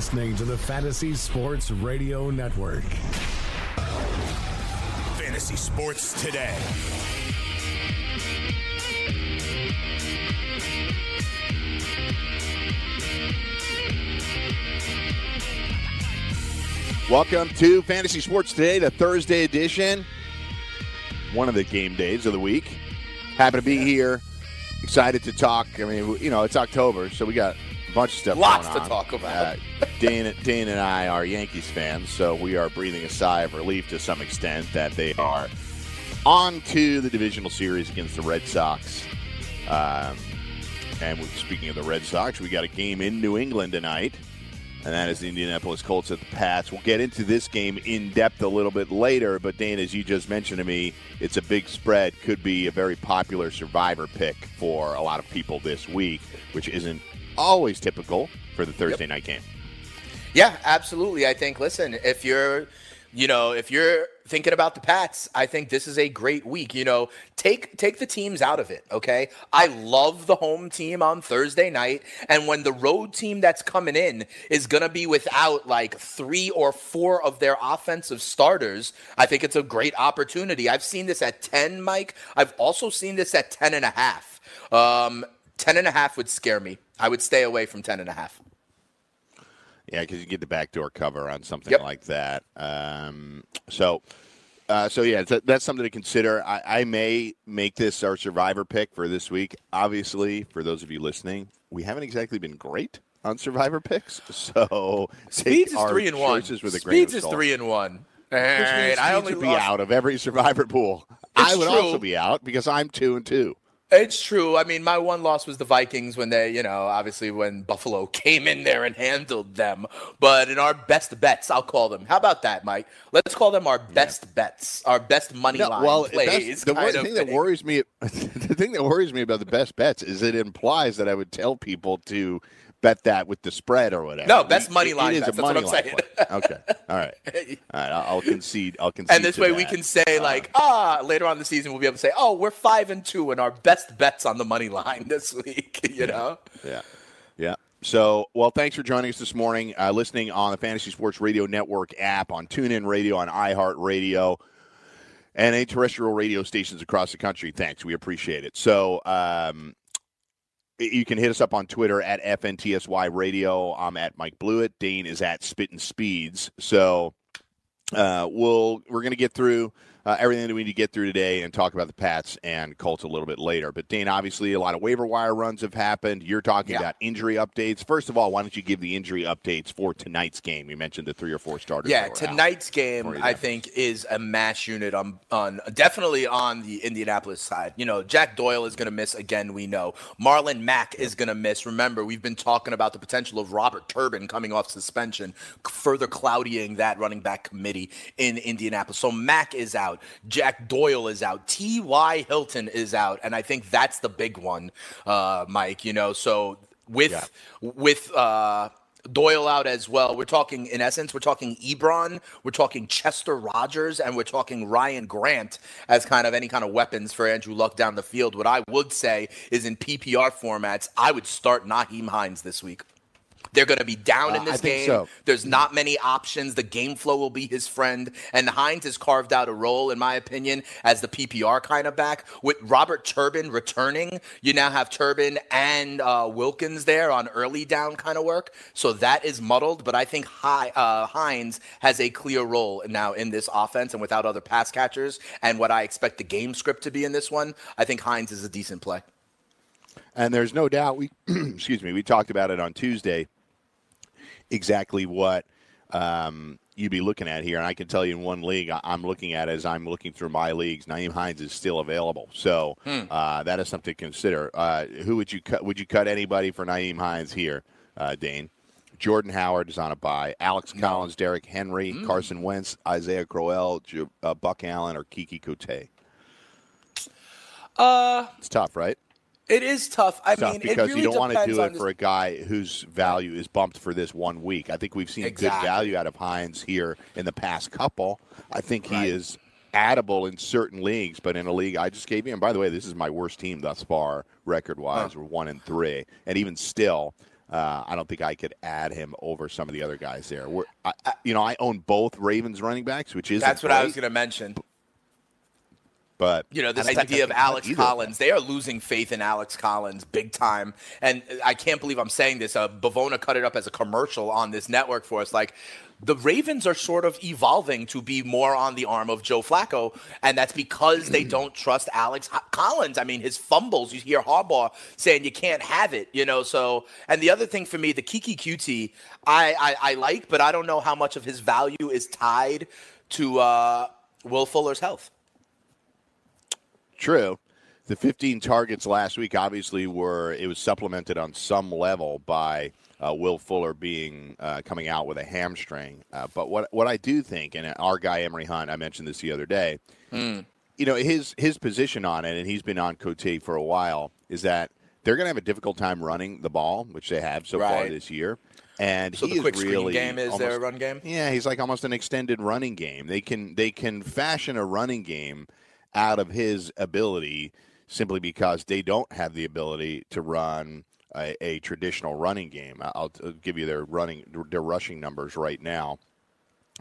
You're listening to the Fantasy Sports Radio Network. Fantasy Sports Today. Welcome to Fantasy Sports Today, the Thursday edition. One of the game days of the week. Happy to be here. Excited to talk. I mean, you know, it's October, so we got a bunch of stuff. Lots to on. talk about. Uh, Dane, Dane and I are Yankees fans, so we are breathing a sigh of relief to some extent that they are on to the divisional series against the Red Sox. Um, and speaking of the Red Sox, we got a game in New England tonight, and that is the Indianapolis Colts at the Pats. We'll get into this game in depth a little bit later, but Dane, as you just mentioned to me, it's a big spread. Could be a very popular survivor pick for a lot of people this week, which isn't always typical for the Thursday night game. Yeah, absolutely. I think listen, if you're you know, if you're thinking about the Pats, I think this is a great week. You know, take take the teams out of it, okay? I love the home team on Thursday night, and when the road team that's coming in is going to be without like 3 or 4 of their offensive starters, I think it's a great opportunity. I've seen this at 10, Mike. I've also seen this at 10 and a half. Um 10 and a half would scare me. I would stay away from 10 and a half. Yeah, because you get the backdoor cover on something Yep. like that. Um, so, uh, so yeah, th- that's something to consider. I, I may make this our survivor pick for this week. Obviously, for those of you listening, we haven't exactly been great on survivor picks. So, take Speeds is three and one. choices with a grain Speeds is salt. three and one. Which means I only be lost- out of every survivor pool. I would true. also be out because I'm two and two. It's true. I mean, my one loss was the Vikings when they, you know, obviously when Buffalo came in there and handled them. But in our best bets, I'll call them. How about that, Mike? Let's call them our best bets, our best money No, line well, plays. the one of thing that worries me, the thing that worries me about the best bets is it implies that I would tell people to bet that with the spread or whatever. No, best It- money it line is bets, a that's what money I'm line saying. Okay, all right, all right. I'll I'll concede. I'll concede. And this way we can say like, ah, later on the season we'll be able to say, oh, we're five and two and our best bets on the money line this week. You know. Yeah. Yeah. So, well, thanks for joining us this morning, uh, listening on the Fantasy Sports Radio Network app, on TuneIn Radio, on iHeartRadio, and any terrestrial radio stations across the country. Thanks. We appreciate it. So, um, you can hit us up on Twitter at FNTSY Radio. I'm at Mike Blewett. Dane is at Spittin' Speeds. So, uh, we'll we're to get through uh, everything that we need to get through today and talk about the Pats and Colts a little bit later. But Dane, obviously, a lot of waiver wire runs have happened. You're talking Yeah. about injury updates. First of all, why don't you give the injury updates for tonight's game? You mentioned the three or four starters. Yeah, that were out. tonight's game I think is a mash unit on on definitely on the Indianapolis side. You know, Jack Doyle is going to miss again. We know Marlon Mack is going to miss. Remember, we've been talking about the potential of Robert Turbin coming off suspension, further clouding that running back committee in Indianapolis. So Mack is out. Jack Doyle is out. T.Y. Hilton is out, and I think that's the big one, uh, Mike. You know, so with Yeah. with uh, Doyle out as well. We're talking, in essence, we're talking Ebron, we're talking Chester Rogers, and we're talking Ryan Grant as kind of any kind of weapons for Andrew Luck down the field. What I would say is in PPR formats, I would start Nyheim Hines this week. They're going to be down Uh, in this game. so. There's not many options. The game flow will be his friend. And Hines has carved out a role, in my opinion, as the PPR kind of back. With Robert Turbin returning, you now have Turbin and uh, Wilkins there on early down kind of work. So that is muddled. But I think Hi, uh, Hines has a clear role now in this offense and without other pass catchers. And what I expect the game script to be in this one, I think Hines is a decent play. And there's no doubt we, excuse me, we talked about it on Tuesday. Exactly what um, you'd be looking at here. And I can tell you in one league, I'm looking at as I'm looking through my leagues, Nyheim Hines is still available. So uh, that is something to consider. Uh, who would you cut? Would you cut anybody for Nyheim Hines here, uh, Dane? Jordan Howard is on a bye. Alex Collins, Derrick Henry, Carson Wentz, Isaiah Crowell, Ju- uh, Buck Allen, or Keke Coutee. Uh, It's tough, right? It is tough. I tough mean, because it really you don't want to do it for a guy whose value is bumped for this one week. I think we've seen Exactly. good value out of Hines here in the past couple. I think he Right. is addable in certain leagues, but in a league I just gave you, and by the way, this is my worst team thus far, record wise. We're one and three, and even still. Uh, I don't think I could add him over some of the other guys there. We're, I, I- you know, I own both Ravens running backs, which is That's what I was going to mention. But You know, this I don't think idea of Alex either of them. Collins, they are losing faith in Alex Collins big time. And I can't believe I'm saying this. Uh, Bavona cut it up as a commercial on this network for us. Like, the Ravens are sort of evolving to be more on the arm of Joe Flacco, and that's because they don't trust Alex Collins. I mean, his fumbles, you hear Harbaugh saying you can't have it, you know. So, and the other thing for me, the Keke Coutee, I, I, I like, but I don't know how much of his value is tied to uh, Will Fuller's health. True. The 15 targets last week obviously were it was supplemented on some level by uh, Will Fuller being uh, coming out with a hamstring. Uh, but what what I do think, and our guy Emery Hunt, I mentioned this the other day. You know his his position on it, and he's been on Coutee for a while. Is that they're going to have a difficult time running the ball, which they have so far this year. And So he the quick screen really game is their almost- run game? yeah, he's like almost an extended running game. They can they can fashion a running game out of his ability simply because they don't have the ability to run a, a traditional running game. I'll, I'll give you their running their rushing numbers right now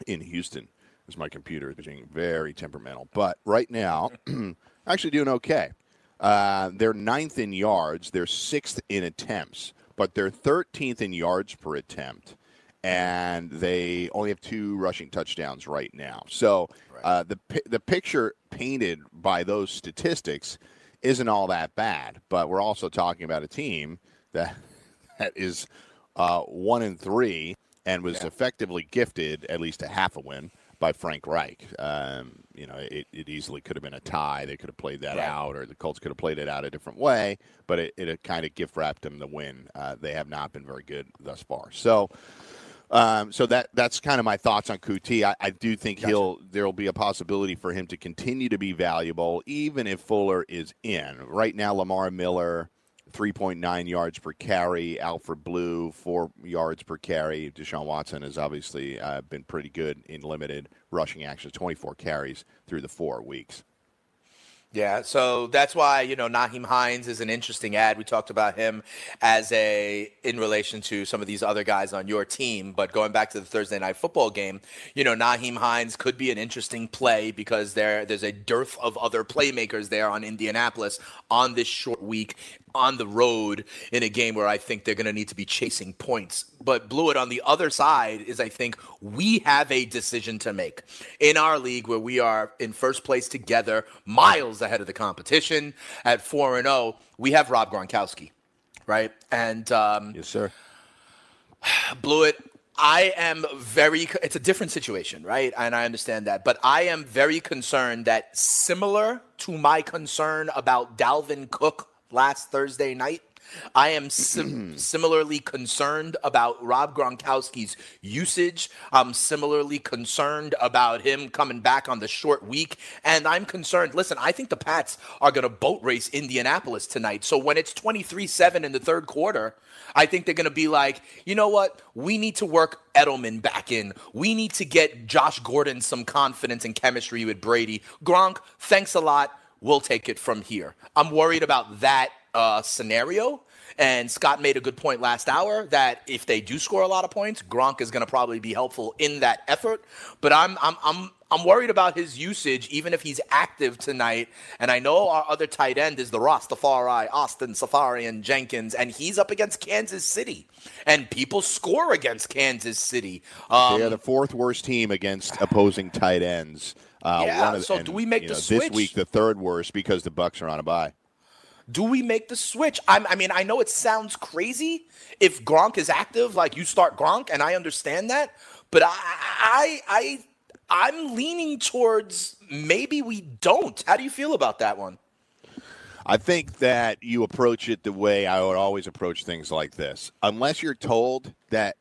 in Houston. As my computer is being very temperamental, but right now, actually doing okay. Uh, they're ninth in yards. They're sixth in attempts, but they're 13th in yards per attempt, and they only have two rushing touchdowns right now. So uh, the the picture painted by those statistics isn't all that bad. But we're also talking about a team that that is uh, one and three and was effectively gifted at least a half a win by Frank Reich. Um, you know, it, it easily could have been a tie. They could have played that Right. out, or the Colts could have played it out a different way. But it, it kind of gift wrapped them the win. Uh, they have not been very good thus far. So. Um, so that that's kind of my thoughts on Coutee. I, I do think he'll there will be a possibility for him to continue to be valuable, even if Fuller is in. Right now, Lamar Miller, three point nine yards per carry. Alfred Blue, four yards per carry. Deshaun Watson has obviously uh, been pretty good in limited rushing action, twenty four carries through the four weeks. Yeah, so that's why you know Nyheim Hines is an interesting ad. We talked about him as a in relation to some of these other guys on your team, but going back to the Thursday night football game, you know Nyheim Hines could be an interesting play because there there's a dearth of other playmakers there on Indianapolis on this short week on the road in a game where I think they're going to need to be chasing points. But Blewett on the other side is I think we have a decision to make in our league where we are in first place together, miles ahead of the competition at 4 and 0. We have Rob Gronkowski, right? And um, Yes, sir. Blewett, I am very, it's a different situation, right? And I understand that. But I am very concerned that similar to my concern about Dalvin Cook last Thursday night, I am sim- similarly concerned about Rob Gronkowski's usage. I'm similarly concerned about him coming back on the short week. And I'm concerned, listen, I think the Pats are going to boat race Indianapolis tonight. So when it's 23 7 in the third quarter, I think they're going to be like, you know what? We need to work Edelman back in. We need to get Josh Gordon some confidence and chemistry with Brady. Gronk, thanks a lot. We'll take it from here. I'm worried about that uh, scenario. And Scott made a good point last hour that if they do score a lot of points, Gronk is going to probably be helpful in that effort. But I'm I'm I'm I'm worried about his usage, even if he's active tonight. And I know our other tight end is the Rastafari, Austin Seferian-Jenkins, and he's up against Kansas City. And people score against Kansas City. Um, they are the fourth worst team against opposing tight ends. Uh, Yeah, of- so and, do we make the know, switch? This week, the third worst because the Bucs are on a bye. Do we make the switch? I'm, I mean, I know it sounds crazy if Gronk is active, like you start Gronk, and I understand that, but I, I, I, I'm leaning towards maybe we don't. How do you feel about that one? I think that you approach it the way I would always approach things like this. Unless you're told that,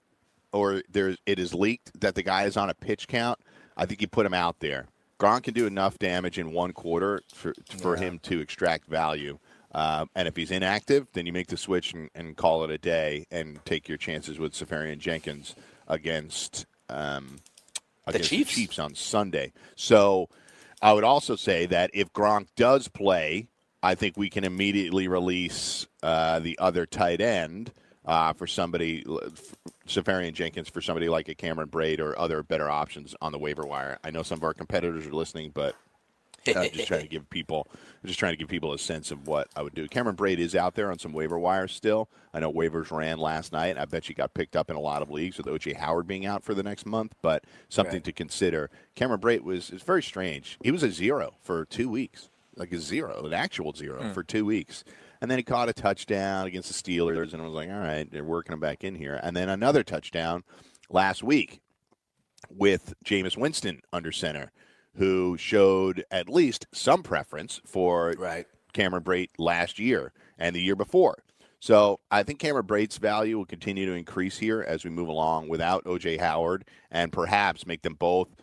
or there's it is leaked that the guy is on a pitch count, I think you put him out there. Gronk can do enough damage in one quarter for, for yeah. him to extract value. Uh, and if he's inactive, then you make the switch and, and, call it a day and take your chances with Seferian-Jenkins against um, against the Chiefs. the Chiefs on Sunday. So I would also say that if Gronk does play, I think we can immediately release uh, the other tight end uh, for somebody, Seferian-Jenkins, for somebody like a Cameron Brate or other better options on the waiver wire. I know some of our competitors are listening, but I'm just trying to give people, I'm just trying to give people a sense of what I would do. Cameron Brate is out there on some waiver wires still. I know waivers ran last night. And I bet you got picked up in a lot of leagues with OJ Howard being out for the next month, but something right. to consider. Cameron Brate was is very strange. He was a zero for two weeks, like a zero, an actual zero mm. for two weeks. And then he caught a touchdown against the Steelers, and I was like, all right, they're working him back in here. And then another touchdown last week with Jameis Winston under center, who showed at least some preference for right. Cameron Brate last year and the year before. So I think Cameron Brate's value will continue to increase here as we move along without OJ Howard, and perhaps make them both –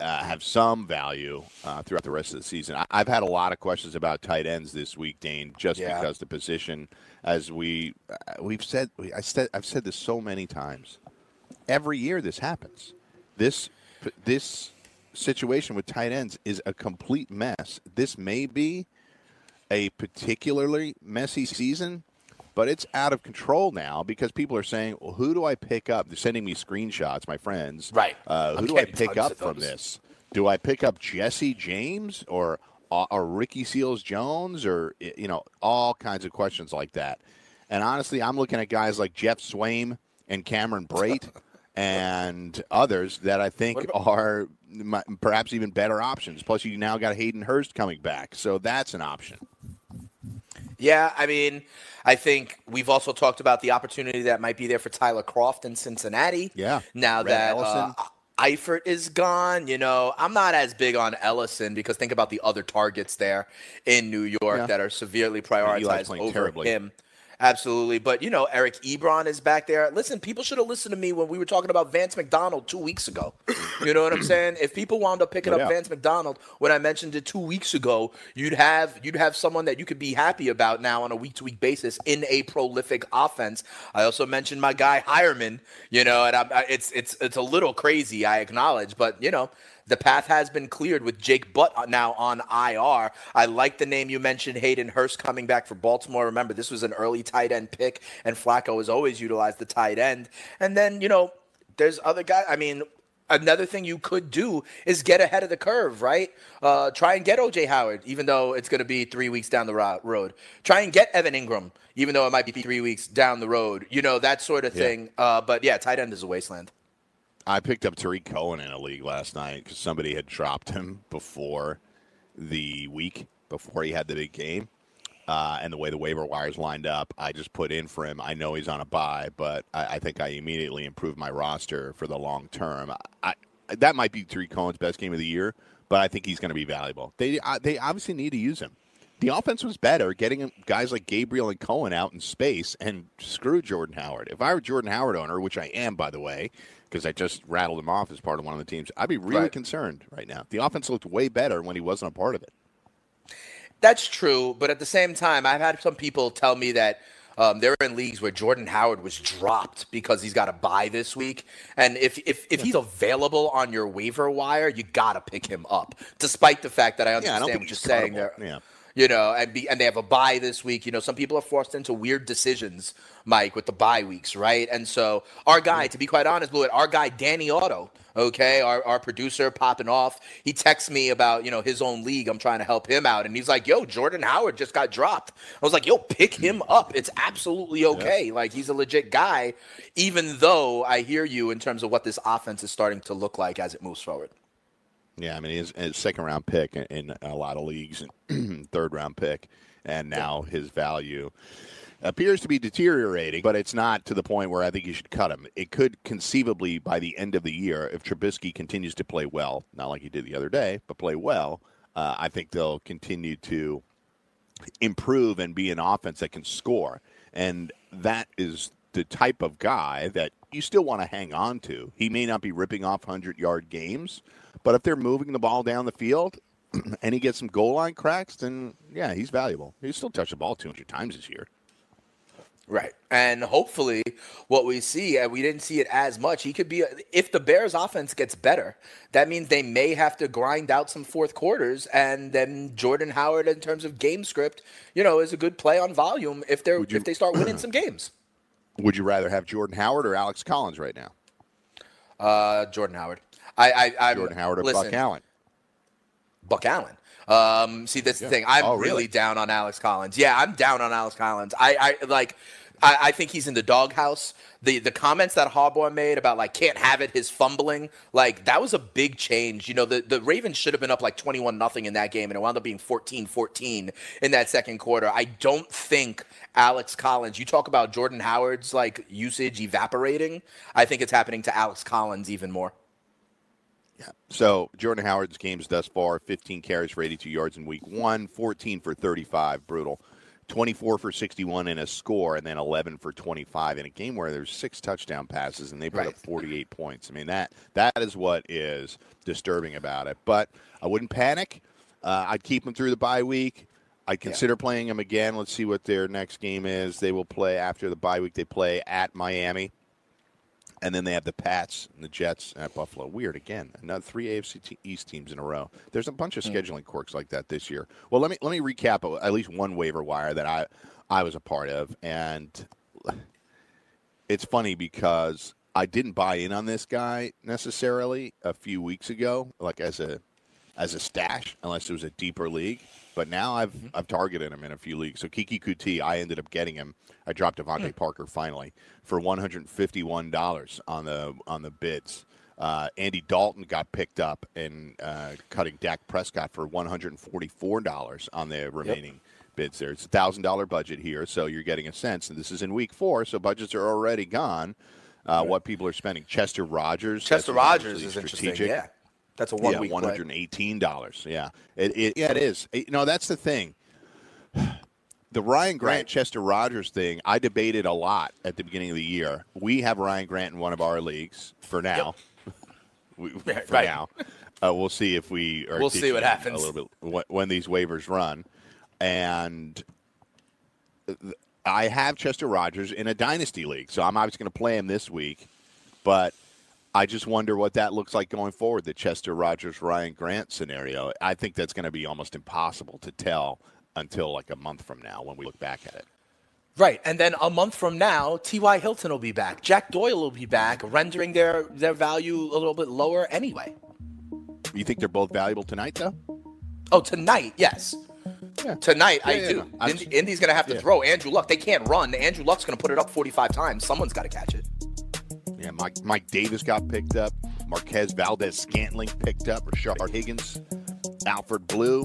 uh, have some value uh, throughout the rest of the season. I- have had a lot of questions about tight ends this week, Dane, just yeah. because the position, as we uh, we've said, I said I've said this so many times. Every year this happens. This this situation with tight ends is a complete mess. This may be a particularly messy season, but it's out of control now because people are saying, "Well, who do I pick up?" They're sending me screenshots, my friends. Right. Uh, who do I pick up from this? Do I pick up Jesse James or uh, or Ricky Seals Jones or you know all kinds of questions like that? And honestly, I'm looking at guys like Geoff Swaim and Cameron Brate and others that I think about- are perhaps even better options. Plus, you now got Hayden Hurst coming back, so that's an option. Yeah, I mean, I think we've also talked about the opportunity that might be there for Tyler Kroft in Cincinnati. Yeah. Now Red that uh, Eifert is gone, you know, I'm not as big on Ellison because think about the other targets there in New York yeah. that are severely prioritized over terribly. him. Absolutely. But, you know, Eric Ebron is back there. Listen, people should have listened to me when we were talking about Vance McDonald two weeks ago. You know what I'm saying? If people wound up picking oh, yeah. up Vance McDonald when I mentioned it two weeks ago, you'd have you'd have someone that you could be happy about now on a week to week basis in a prolific offense. I also mentioned my guy Heuerman, you know, and I, it's it's it's a little crazy, I acknowledge, but you know, the path has been cleared with Jake Butt now on IR. I like the name you mentioned, Hayden Hurst coming back for Baltimore. Remember, this was an early tight end pick, and Flacco has always utilized the tight end. And then, you know, there's other guys. I mean, another thing you could do is get ahead of the curve, right? Uh, try and get OJ Howard, even though it's going to be three weeks down the road. Try and get Evan Engram, even though it might be three weeks down the road. You know that sort of thing. Uh, but yeah, tight end is a wasteland. I picked up Tarik Cohen in a league last night because somebody had dropped him before the week before he had the big game. Uh, and the way the waiver wires lined up, I just put in for him. I know he's on a bye, but I, I think I immediately improved my roster for the long term. I, that might be Tarik Cohen's best game of the year, but I think he's going to be valuable. They uh, they obviously need to use him. The offense was better getting guys like Gabriel and Cohen out in space and screw Jordan Howard. If I were Jordan Howard owner, which I am by the way, because I just rattled him off as part of one of the teams. I'd be really right. concerned right now. The offense looked way better when he wasn't a part of it. That's true, but at the same time, I've had some people tell me that um, they're in leagues where Jordan Howard was dropped because he's got to buy this week, and if if, if he's available on your waiver wire, you got to pick him up, despite the fact that I understand yeah, I what you're saying there. Yeah you know, and be, and they have a bye this week. You know, some people are forced into weird decisions, Mike, with the bye weeks, right? And so our guy, to be quite honest, Blewett, our guy Danny Otto, okay, our, our producer popping off, he texts me about you know his own league. I'm trying to help him out, and he's like, "Yo, Jordan Howard just got dropped." I was like, "Yo, pick him mm. up. It's absolutely okay. Yeah. Like he's a legit guy." Even though I hear you in terms of what this offense is starting to look like as it moves forward. Yeah, I mean, he's a second round pick in, a lot of leagues, and third round pick. and now his value appears to be deteriorating, but it's not to the point where I think you should cut him. It could conceivably by the end of the year, if Trubisky continues to play well, not like he did the other day, but play well, uh, I think they'll continue to improve and be an offense that can score. And that is the type of guy that you still want to hang on to. He may not be ripping off 100 yard games, but if they're moving the ball down the field and he gets some goal line cracks, then yeah, he's valuable. He still touched the ball 200 times this year. Right. And hopefully, what we see, and we didn't see it as much, he could be, if the Bears offense gets better, that means they may have to grind out some fourth quarters. And then Jordan Howard, in terms of game script, you know, is a good play on volume if they're, you, if they start winning some games. Would you rather have Jordan Howard or Alex Collins right now? Uh, Jordan Howard. I, I, I'm, Jordan Howard or listen, Buck Allen? Buck Allen. Um, see, this yeah. thing. I'm oh, really? really? down on Alex Collins. Yeah, I'm down on Alex Collins. I, I like I, I, think he's in the doghouse. The the comments that Harbaugh made about like can't have it, his fumbling, like that was a big change. You know, the, the Ravens should have been up like 21 nothing in that game, and it wound up being 14-14 in that second quarter. I don't think Alex Collins, you talk about Jordan Howard's like usage evaporating. I think it's happening to Alex Collins even more. Yeah. So Jordan Howard's games thus far 15 carries for 82 yards in week one, 14 for 35. Brutal. 24 for 61 in a score, and then 11 for 25 in a game where there's six touchdown passes and they put right. up 48 points. I mean that that is what is disturbing about it. But I wouldn't panic. Uh, I'd keep them through the bye week. I'd consider yeah. playing them again. Let's see what their next game is. They will play after the bye week. They play at Miami. And then they have the Pats and the Jets at Buffalo. Weird again. Another three AFC East teams in a row. There's a bunch of hmm. scheduling quirks like that this year. Well, let me let me recap at least one waiver wire that I I was a part of, and it's funny because I didn't buy in on this guy necessarily a few weeks ago, like as a as a stash, unless it was a deeper league. But now I've mm-hmm. I've targeted him in a few leagues. So Keke Coutee, I ended up getting him. I dropped DeVante mm. Parker finally for one hundred and fifty one dollars on the on the bids. Uh, Andy Dalton got picked up and uh, cutting Dak Prescott for one hundred and forty four dollars on the remaining. Yep bids there. It's a thousand dollar budget here, so you're getting a sense. And this is in week four, so budgets are already gone. Uh. What people are spending. Chester Rogers. Chester Rogers is strategic. interesting. Yeah. That's a one yeah, week. One hundred and eighteen dollars. Yeah, it, it, yeah, it is. It, you know, that's the thing. The Ryan Grant right. Chester Rogers thing, I debated a lot at the beginning of the year. We have Ryan Grant in one of our leagues for now. Yep. we, for right. now, uh, we'll see if we. Are we'll see what happens a little bit when these waivers run, and. I have Chester Rogers in a dynasty league, so I'm obviously going to play him this week. But I just wonder what that looks like going forward, the Chester Rogers Ryan Grant scenario. I think that's going to be almost impossible to tell until like a month from now when we look back at it. Right. And then a month from now, T.Y. Hilton will be back. Jack Doyle will be back, rendering their, their value a little bit lower anyway. You think they're both valuable tonight, though? Oh, tonight, yes. Yeah. Tonight, yeah, I yeah, do. No. Indy, Indy's going to have to throw Andrew Luck. They can't run. Andrew Luck's going to put it up 45 times. Someone's got to catch it. Yeah, Mike, Mike Davis got picked up. Marquez Valdes-Scantling picked up. Rashard Higgins, Alfred Blue.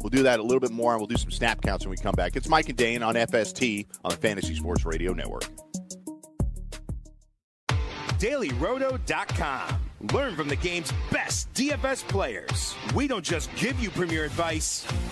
We'll do that a little bit more, and we'll do some snap counts when we come back. It's Mike and Dane on FST on the Fantasy Sports Radio Network. DailyRoto.com. Learn from the game's best DFS players. We don't just give you premier advice,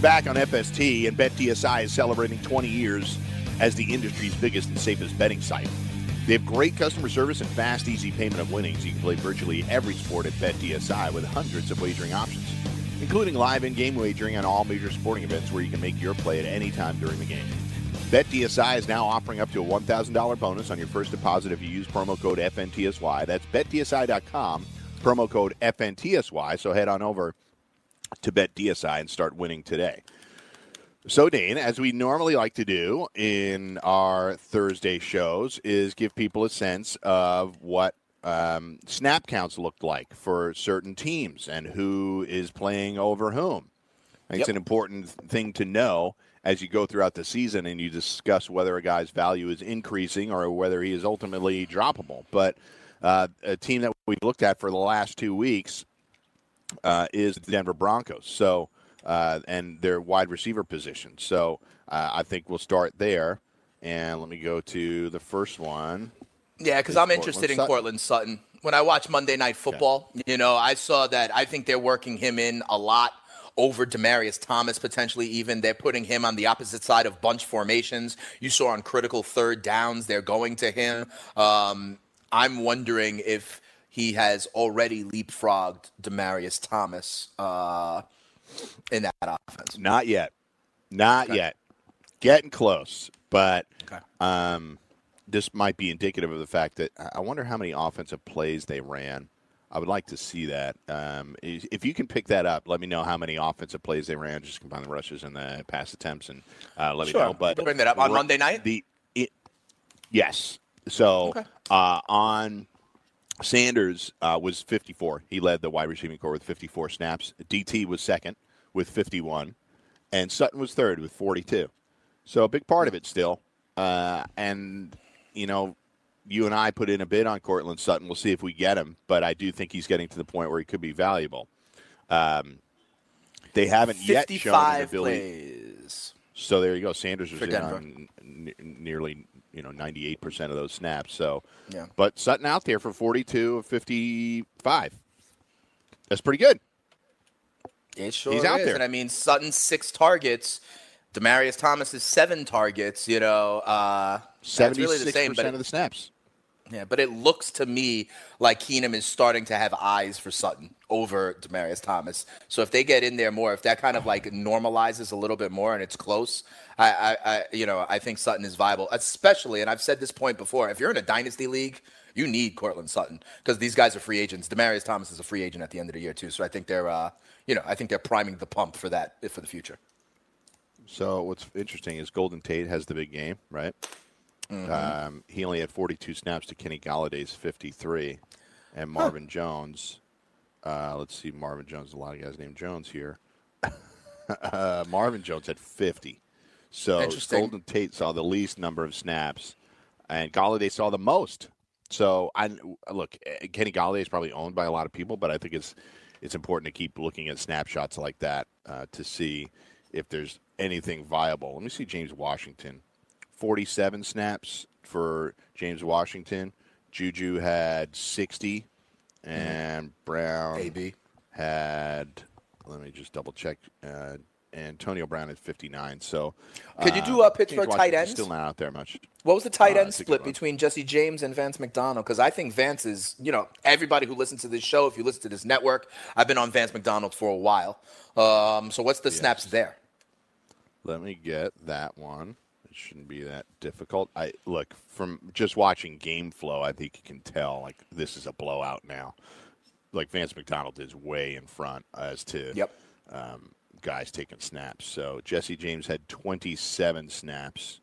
We're back on FST, and BetDSI is celebrating 20 years as the industry's biggest and safest betting site. They have great customer service and fast, easy payment of winnings. You can play virtually every sport at BetDSI with hundreds of wagering options, including live in-game wagering on all major sporting events where you can make your play at any time during the game. BetDSI is now offering up to a $1,000 bonus on your first deposit if you use promo code FNTSY. That's BetDSI.com, promo code FNTSY. So head on over to bet DSI and start winning today. So, Dane, as we normally like to do in our Thursday shows, is give people a sense of what um, snap counts looked like for certain teams and who is playing over whom. Yep. it's an important thing to know as you go throughout the season and you discuss whether a guy's value is increasing or whether he is ultimately droppable. But uh, a team that we've looked at for the last two weeks uh, is the Denver Broncos. So, uh, and their wide receiver position. So, uh, I think we'll start there. And let me go to the first one. Yeah, because I'm interested Courtland in Sutton. Courtland Sutton. When I watch Monday Night Football, you know, I saw that. I think they're working him in a lot over Demaryius Thomas potentially. Even they're putting him on the opposite side of bunch formations. You saw on critical third downs, they're going to him. Um, I'm wondering if he has already leapfrogged Demaryius Thomas uh, in that offense. Not yet. Not yet. Getting close, but Okay. um, this might be indicative of the fact that I wonder how many offensive plays they ran. I would like to see that. Um, if you can pick that up, let me know how many offensive plays they ran. Just combine the rushes and the pass attempts, and uh, let Sure. me know. But Bring that up on Monday night? The it, yes. So Okay. uh, on Sanders uh, was 54. He led the wide receiving corps with 54 snaps. DT was second with 51, and Sutton was third with 42. So a big part of it still. Uh, and you know, you and I put in a bid on Courtland Sutton. We'll see if we get him, but I do think he's getting to the point where he could be valuable. Um, they haven't yet shown 55 ability. plays. So there you go. Sanders was on n- nearly you know 98 percent of those snaps. So, Yeah. but Sutton out there for 42 of 55. That's pretty good. It sure He's out is. there. And I mean, Sutton six targets, Demaryius Thomas is seven targets. You know, uh, that's 76 really the same. But percent of the snaps. Yeah, but it looks to me like Keenum is starting to have eyes for Sutton over Demaryius Thomas. So if they get in there more, if that kind of like normalizes a little bit more and it's close, I, I, I you know, I think Sutton is viable. Especially, and I've said this point before, if you're in a dynasty league. You need Courtland Sutton because these guys are free agents. Demaryius Thomas is a free agent at the end of the year too, so I think they're, uh, you know, I think they're priming the pump for that for the future. So what's interesting is Golden Tate has the big game, right? Mm-hmm. Um, he only had 42 snaps to Kenny Golladay's 53, and Marvin Jones. Uh, let's see, Marvin Jones. A lot of guys named Jones here. uh, Marvin Jones had 50. So. Golden Tate saw the least number of snaps, and Golladay saw the most. So I look, Kenny Golladay is probably owned by a lot of people, but I think it's it's important to keep looking at snapshots like that uh, to see if there's anything viable. Let me see James Washington, 47 snaps for James Washington. Juju had 60, and Brown AB. had. Let me just double check. Uh, Antonio Brown had 59. So Could you do, uh, James Pittsburgh tight Washington's ends? Still not out there much. What was the tight Uh, end a split between Jesse James and Vance McDonald? Because I think Vance is, you know, everybody who listens to this show, if you listen to this network, I've been on Vance McDonald for a while. Um, so what's the snaps there? Let me get that one. It shouldn't be that difficult. I look from just watching game flow. I think you can tell like this is a blowout now. Like Vance McDonald is way in front as to Yep. um, guys taking snaps. So Jesse James had 27 snaps,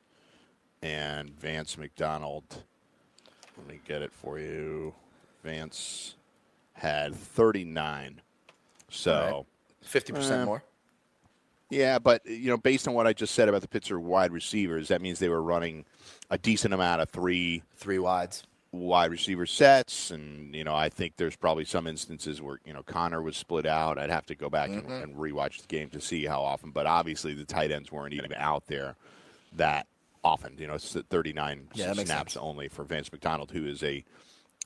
and Vance McDonald. Let me get it for you. Vance had 39. So. All right. Fifty percent Uh, more. Yeah, but you know, based on what I just said about the Pittsburgh wide receivers, that means they were running a decent amount of three Three wides. wide receiver sets, and you know, I think there's probably some instances where you know Connor was split out. I'd have to go back and, and rewatch the game to see how often, but obviously the tight ends weren't even out there that often. You know, it's 39 Yeah, snaps only for Vance McDonald, who is a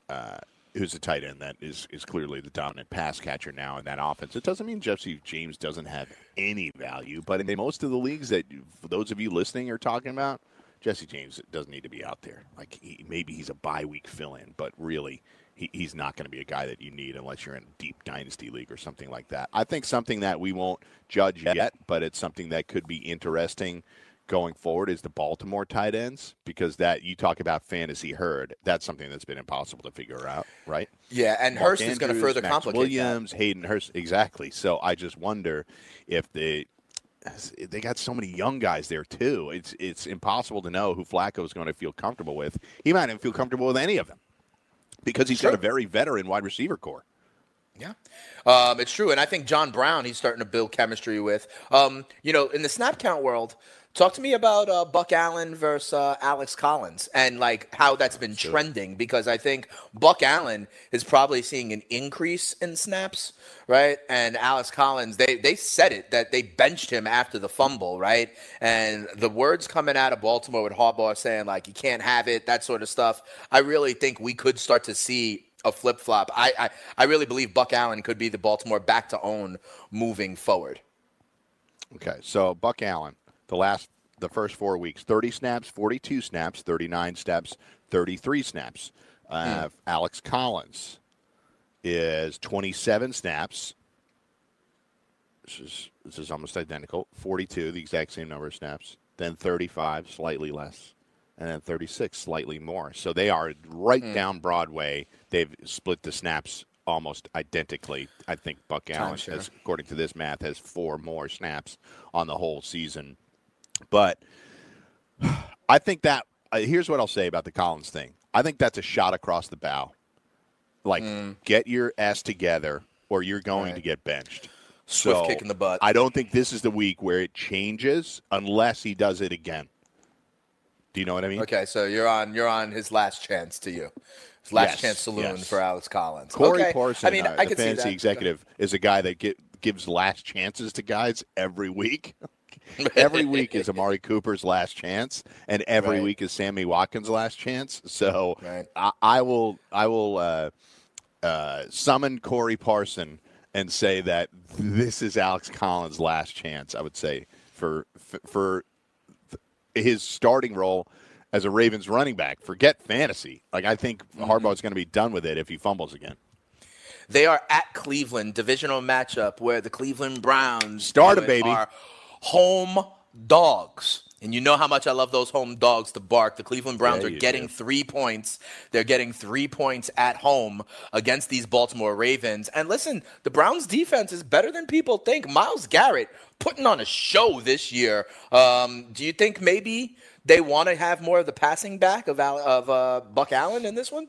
uh, who's a tight end that is is clearly the dominant pass catcher now in that offense. It doesn't mean Jesse James doesn't have any value, but in most of the leagues that those of you listening are talking about, Jesse James doesn't need to be out there. Like he, maybe he's a bye week fill in, but really he, he's not going to be a guy that you need unless you're in a deep dynasty league or something like that. I think something that we won't judge yet, but it's something that could be interesting going forward is the Baltimore tight ends because that you talk about fantasy herd. That's something that's been impossible to figure out, right? Yeah, and Mark Hurst is going to further Max complicate Williams, Hayden Hurst, exactly. So I just wonder if they they got so many young guys there too. It's it's impossible to know who Flacco is going to feel comfortable with. He might not feel comfortable with any of them because he's got a very veteran wide receiver corps. Yeah, um, it's true, and I think John Brown he's starting to build chemistry with. Um, you know, in the snap count world, talk to me about uh, Buck Allen versus uh, Alex Collins and like how that's been trending because I think Buck Allen is probably seeing an increase in snaps, right? And Alex Collins, they they said it that they benched him after the fumble, right? And the words coming out of Baltimore with Harbaugh saying like you can't have it, that sort of stuff. I really think we could start to see a flip flop. I, I I really believe Buck Allen could be the Baltimore back to own moving forward. Okay, so Buck Allen, the last, the first four weeks, 30 snaps, 42 snaps, 39 snaps, 33 snaps. Uh, Alex Collins is 27 snaps. This is this is almost identical. 42, the exact same number of snaps. Then 35, slightly less, and then 36, slightly more. So they are right down Broadway. They've split the snaps almost identically. I think Buck Allen, has, according to this math, has four more snaps on the whole season. But I think that uh, here's what I'll say about the Collins thing. I think that's a shot across the bow. Like, get your ass together, or you're going Right. to get benched. Swift So, kick in the butt. I don't think this is the week where it changes unless he does it again. Do you know what I mean? Okay, so you're on you're on his last chance to you. His last Yes, chance saloon yes. for Alex Collins. Corey okay. Parson, I mean, uh, I the could see fantasy executive, is a guy that get, gives last chances to guys every week. every week is Amari Cooper's last chance, and every Right. week is Sammy Watkins' last chance. So Right. I, I will, I will uh, uh, summon Corey Parson and say that this is Alex Collins' last chance. I would say for for, his starting role as a Ravens running back. Forget fantasy. Like I think Mm-hmm. Harbaugh's going to be done with it if he fumbles again. They are at Cleveland, divisional matchup where the Cleveland Browns Start a baby. are home dogs. And you know how much I love those home dogs to bark. The Cleveland Browns Yeah, are getting do. three points. They're getting three points at home against these Baltimore Ravens. And listen, the Browns defense is better than people think. Myles Garrett putting on a show this year. Um, do you think maybe they want to have more of the passing back of, Al- of uh, Buck Allen in this one?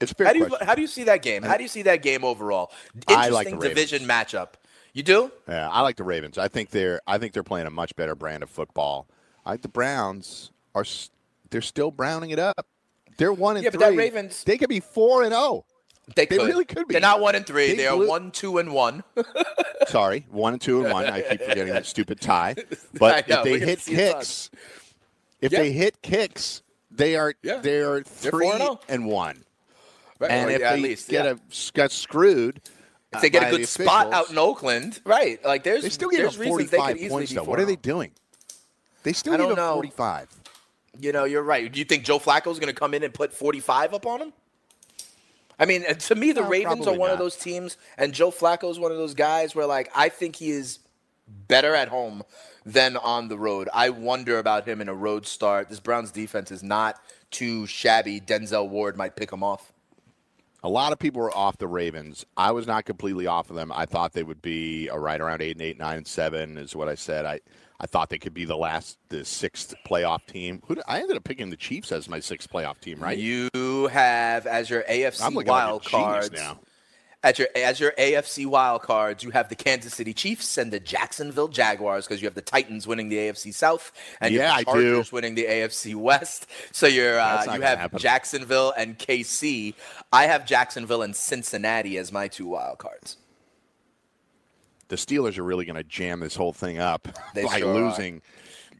It's fair How do you question. how do you see that game? How do you see that game overall? Interesting like division matchup. You do? Yeah, I like the Ravens. I think they're I think they're playing a much better brand of football. I think the Browns are they're still browning it up. They're one and Yeah, but three. that Ravens- they could be four and zero. They, They could. really could be. They're not one and three. They They, are blew- one, two, and one. Sorry, one and two and one. I keep forgetting that stupid tie. But know, if they hit kicks, if Yeah. they hit kicks, they are Yeah. they are three 4-0. and one. Right, And if yeah, they at least get yeah. a got screwed, if they get a good spot out in Oakland, right? Like there's They still give there's up reasons they 45 could easily points, though. What are they doing? They still I give don't know. 45. You know, you're right. Do you think Joe Flacco's going to come in and put 45 up on him? I mean, uh, to me, the No, Ravens are one of those teams, and Joe Flacco's one of those guys where, like, I think he is better at home than on the road. I wonder about him in a road start. This Browns defense is not too shabby. Denzel Ward might pick him off. A lot of people were off the Ravens. I was not completely off of them. I thought they would be uh, right around eight and eight, nine and seven is what I said. I, I thought they could be the last, the sixth playoff team. Who I ended up picking the Chiefs as my sixth playoff team, right? You have as your AFC wild like cards now. At your as your AFC wild cards, you have the Kansas City Chiefs and the Jacksonville Jaguars because you have the Titans winning the AFC South and Yeah, do. Chargers winning the AFC West. So you're uh, you have happen. Jacksonville and KC. I have Jacksonville and Cincinnati as my two wild cards. The Steelers are really going to jam this whole thing up They by sure are.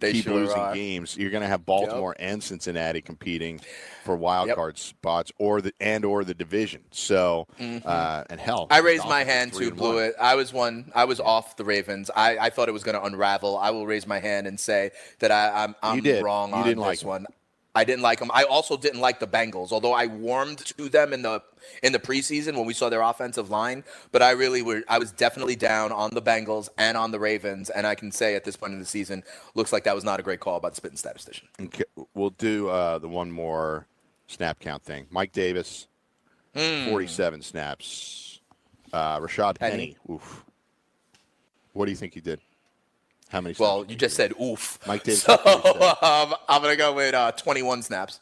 They keep sure losing are. games. You're going to have Baltimore and Cincinnati competing for wild Yep. card spots or the and or the division. So uh, and hell, Mm-hmm. I raised my hand too, blew one. it. I was one. I was off the Ravens. I, I thought it was going to unravel. I will raise my hand and say that I, I'm, I'm You did. wrong You on didn't this like one. I didn't like them. I also didn't like the Bengals, although I warmed to them in the in the preseason when we saw their offensive line. But I really were I was definitely down on the Bengals and on the Ravens, and I can say at this point in the season, looks like that was not a great call by the spitting statistician. Okay, we'll do uh, the one more snap count thing. Mike Davis, Hmm. 47 snaps. Uh, Rashaad Penny. Penny. Oof. What do you think he did? How many? Well, you just said oof. Mike Davis So um, I'm gonna go with uh, 21 snaps.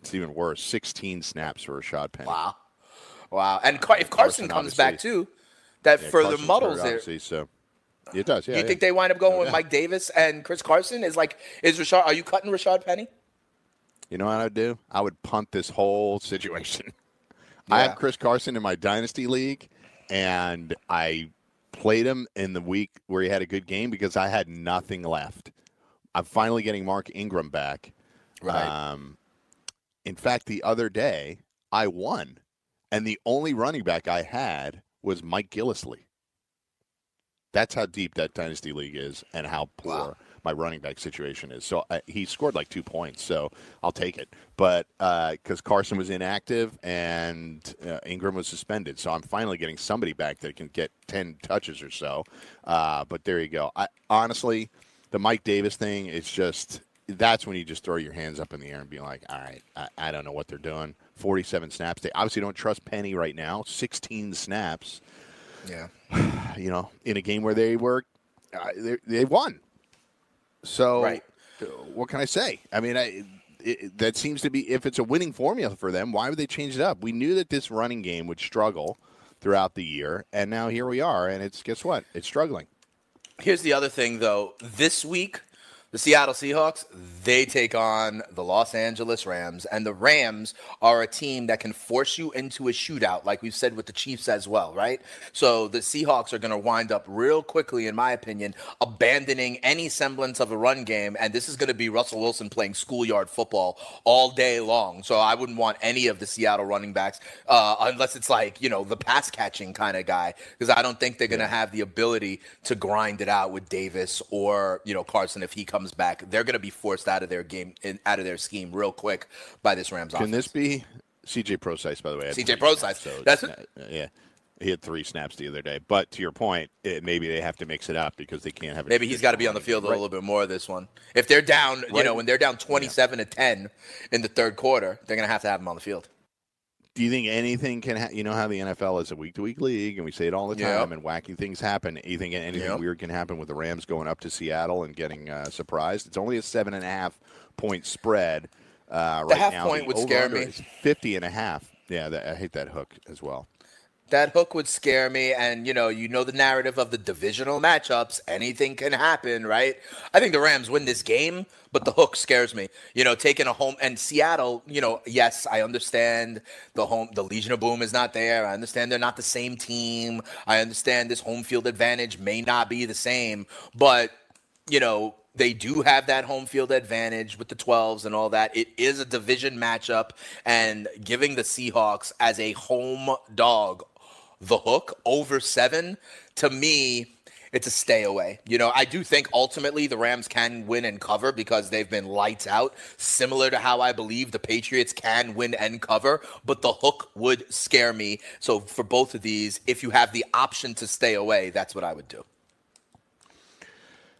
It's even worse. 16 snaps for Rashaad Penny. Wow, wow. And Car- if Carson, Carson, comes back too, that Yeah, further Carson's muddles hurt, it. So it does. Yeah. you yeah. think they wind up going with Yeah. Mike Davis and Chris Carson? Is like is Rashad? Are you cutting Rashaad Penny? You know what I'd do? I would punt this whole situation. I have Chris Carson in my dynasty league, and I played him in the week where he had a good game because I had nothing left. I'm finally getting Mark Ingram back. Right. Um, in fact, the other day I won, and the only running back I had was Mike Gillislee. That's how deep that dynasty league is, and how poor Wow. My running back situation is. So uh, he scored like two points, so I'll take it. But because Carson was inactive and uh, Ingram was suspended, so I'm finally getting somebody back that can get ten touches or so. Uh, but there you go. I, honestly, the Mike Davis thing is just that's when you just throw your hands up in the air and be like, all right, I, I don't know what they're doing. 47 snaps. They obviously don't trust Penny right now. 16 snaps yeah. you know, in a game where they were, uh, they, they won. So, Right. uh, what can I say? I mean, I, it, that seems to be if it's a winning formula for them, why would they change it up? We knew that this running game would struggle throughout the year, and now here we are, and it's guess what? It's struggling. Here's the other thing, though. This week, the Seattle Seahawks, they take on the Los Angeles Rams. And the Rams are a team that can force you into a shootout, like we've said with the Chiefs as well, right? So the Seahawks are going to wind up real quickly, in my opinion, abandoning any semblance of a run game. And this is going to be Russell Wilson playing schoolyard football all day long. So I wouldn't want any of the Seattle running backs, uh, unless it's like, you know, the pass catching kind of guy, because I don't think they're going to have the ability to grind it out with Davis or, you know, Carson if he comes back. They're going to be forced out of their game, in, out of their scheme real quick by this Rams Can offense. this be CJ Prosise, by the way? CJ snaps, so That's it's not- uh, yeah. He had three snaps the other day. But to your point, it, maybe they have to mix it up because they can't have. Maybe he's got to be on the field a little bit more this one. If they're down, you know, when they're down 27 to 10 in the third quarter, they're going to have to have him on the field. Do you think anything can? Ha- you know how the NFL is a week to week league, and we say it all the time, Yep. and wacky things happen. You think anything Yep. weird can happen with the Rams going up to Seattle and getting uh, surprised? It's only a seven and a half point spread. Uh, right half now. point The would scare me. is 50 and a half. Yeah, that, I hate that hook as well. That hook would scare me, and you know, you know the narrative of the divisional matchups. Anything can happen, right? I think the Rams win this game, but the hook scares me. You know, taking a home and Seattle. You know, yes, I understand the home, the Legion of Boom is not there. I understand they're not the same team. I understand this home field advantage may not be the same, but you know, they do have that home field advantage with the 12s and all that. It is a division matchup, and giving the Seahawks as a home dog the hook over seven, to me, it's a stay away. You know, I do think ultimately the Rams can win and cover because they've been lights out, similar to how I believe the Patriots can win and cover, but the hook would scare me. So for both of these, if you have the option to stay away, that's what I would do.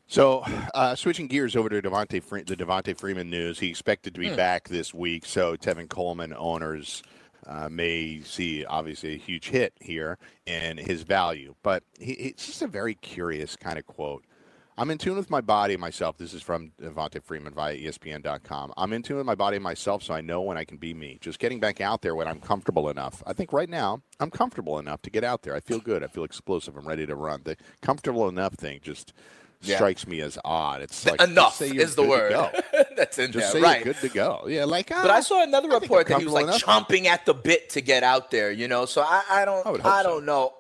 So, uh, switching gears over to Devonta Fre- the Devonta Freeman news, he expected to be back this week. So, Tevin Coleman owners uh, may see obviously a huge hit here in his value. But he, it's just a very curious kind of quote. I'm in tune with my body myself. This is from Devonta Freeman via ESPN.com. I'm in tune with my body myself, so I know when I can be me. Just getting back out there when I'm comfortable enough. I think right now I'm comfortable enough to get out there. I feel good. I feel explosive. I'm ready to run. The comfortable enough thing just Yeah. strikes me as odd. It's like Enough is the word. That's in Just there, right? good to go. Yeah, like. But I uh, saw another I report that he was like enough. chomping at the bit to get out there, you know. So I, I don't, I I, don't know.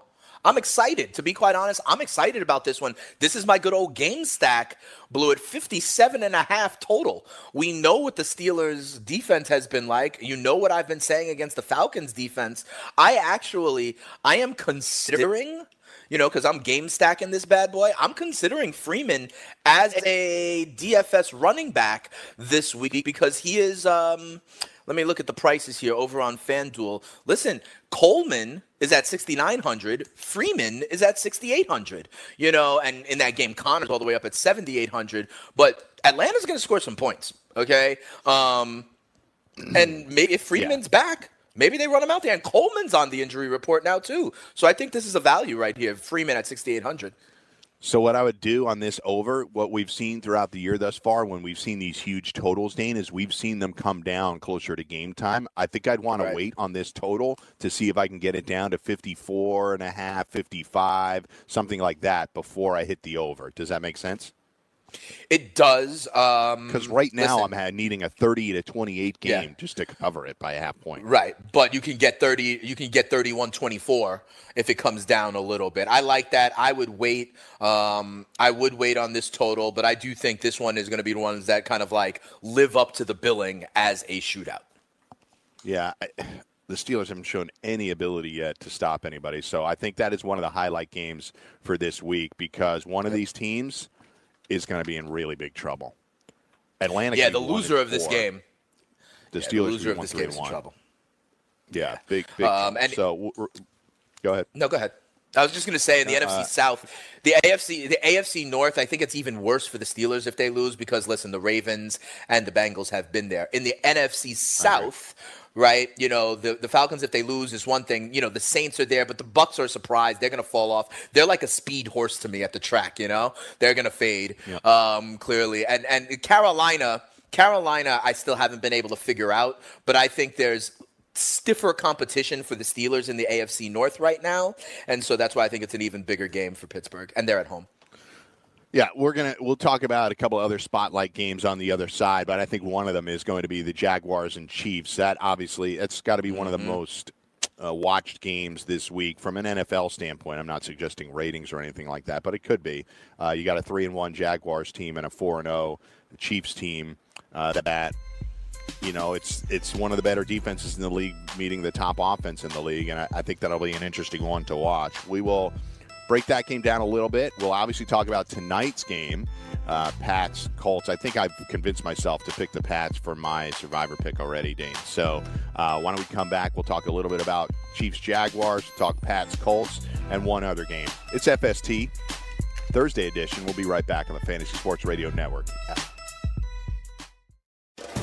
I'm excited. To be quite honest, I'm excited about this one. This is my good old game stack. Blew at 57 and a half total. We know what the Steelers defense has been like. You know what I've been saying against the Falcons defense. I actually, I am considering, you know, because I'm game stacking this bad boy. I'm considering Freeman as a DFS running back this week because he is. Um, let me look at the prices here over on FanDuel. Listen, Coleman is at 6,900. Freeman is at 6,800. You know, and in that game, Conner's all the way up at 7,800. But Atlanta's going to score some points. Okay. Um, and maybe if Freeman's yeah. back, maybe they run him out there. And Coleman's on the injury report now too. So I think this is a value right here. Freeman at 6,800. So what I would do on this over, what we've seen throughout the year thus far, when we've seen these huge totals, Dane, is we've seen them come down closer to game time. I think I'd want right. to wait on this total to see if I can get it down to 54 and a half, 55, something like that before I hit the over. Does that make sense? It does. Because um, right now listen, I'm needing a 30 to 28 game yeah. just to cover it by a half point. Right, but you can get 30. You can get 31 24 if it comes down a little bit. I like that. I would wait. Um, I would wait on this total, but I do think this one is going to be the ones that kind of like live up to the billing as a shootout. Yeah. I, the Steelers haven't shown any ability yet to stop anybody. So I think that is one of the highlight games for this week because one of these teams is going to be in really big trouble. Atlanta. Yeah, the loser of this game. The yeah, Steelers. The loser of this game is in trouble. Yeah, yeah, big, big. Um, and so, go ahead. No, go ahead. I was just going to say in the uh, NFC South, the AFC, the AFC North. I think it's even worse for the Steelers if they lose because listen, the Ravens and the Bengals have been there. In the NFC South, right? You know, the, the Falcons, if they lose, is one thing. You know, the Saints are there, but the Bucs are surprised. They're going to fall off. They're like a speed horse to me at the track. You know, they're going to fade um, clearly. And and Carolina, Carolina, I still haven't been able to figure out, but I think there's stiffer competition for the Steelers in the AFC North right now, and so that's why I think it's an even bigger game for Pittsburgh, and they're at home. Yeah, we're gonna we'll talk about a couple other spotlight games on the other side, but I think one of them is going to be the Jaguars and Chiefs. That obviously it's got to be one of the mm-hmm. most uh, watched games this week from an NFL standpoint. I'm not suggesting ratings or anything like that, but it could be. Uh, you got a three and one Jaguars team and a four and zero oh Chiefs team uh, that you know it's it's one of the better defenses in the league meeting the top offense in the league, and I, I think that'll be an interesting one to watch. We will break that game down a little bit. We'll obviously talk about tonight's game, uh, Pats Colts. I think I've convinced myself to pick the Pats for my survivor pick already, Dane. So uh, why don't we come back? We'll talk a little bit about Chiefs Jaguars, talk Pats Colts, and one other game. It's FST Thursday edition. We'll be right back on the Fantasy Sports Radio Network.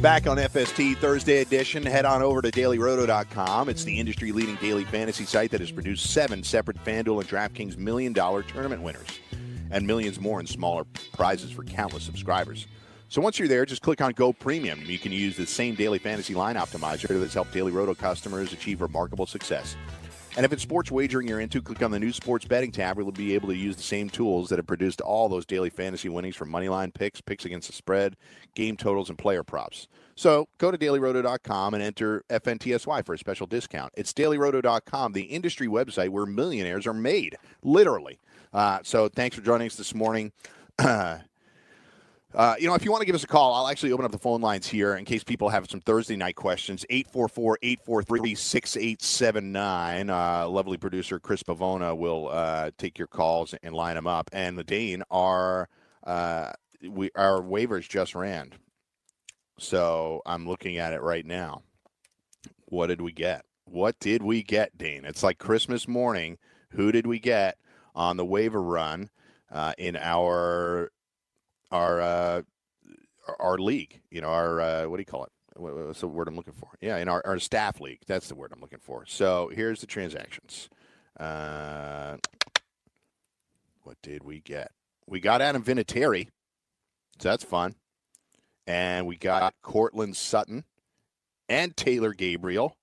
Back on FST Thursday edition. Head on over to dailyroto.com. It's the industry leading daily fantasy site that has produced seven separate FanDuel and DraftKings million dollar tournament winners and millions more in smaller prizes for countless subscribers. So once you're there, just click on Go Premium. You can use the same daily fantasy line optimizer that's helped Daily Roto customers achieve remarkable success. And if it's sports wagering you're into, click on the new sports betting tab where you'll be able to use the same tools that have produced all those daily fantasy winnings from moneyline picks, picks against the spread, game totals, and player props. So go to dailyroto.com and enter FNTSY for a special discount. It's dailyroto.com, the industry website where millionaires are made, literally. Uh, so thanks for joining us this morning. Uh, you know, if you want to give us a call, I'll actually open up the phone lines here in case people have some Thursday night questions. 844 843 6879. Uh, lovely producer Chris Pavona will uh, take your calls and line them up. And the Dane, our, uh, we, our waivers just ran. So I'm looking at it right now. What did we get? What did we get, Dane? It's like Christmas morning. Who did we get on the waiver run uh, in our our uh, our league. You know, our uh, what do you call it? What's the word I'm looking for? Yeah, in our, our staff league. That's the word I'm looking for. So here's the transactions. Uh, what did we get? We got Adam Vinatieri. So that's fun. And we got Courtland Sutton and Taylor Gabriel.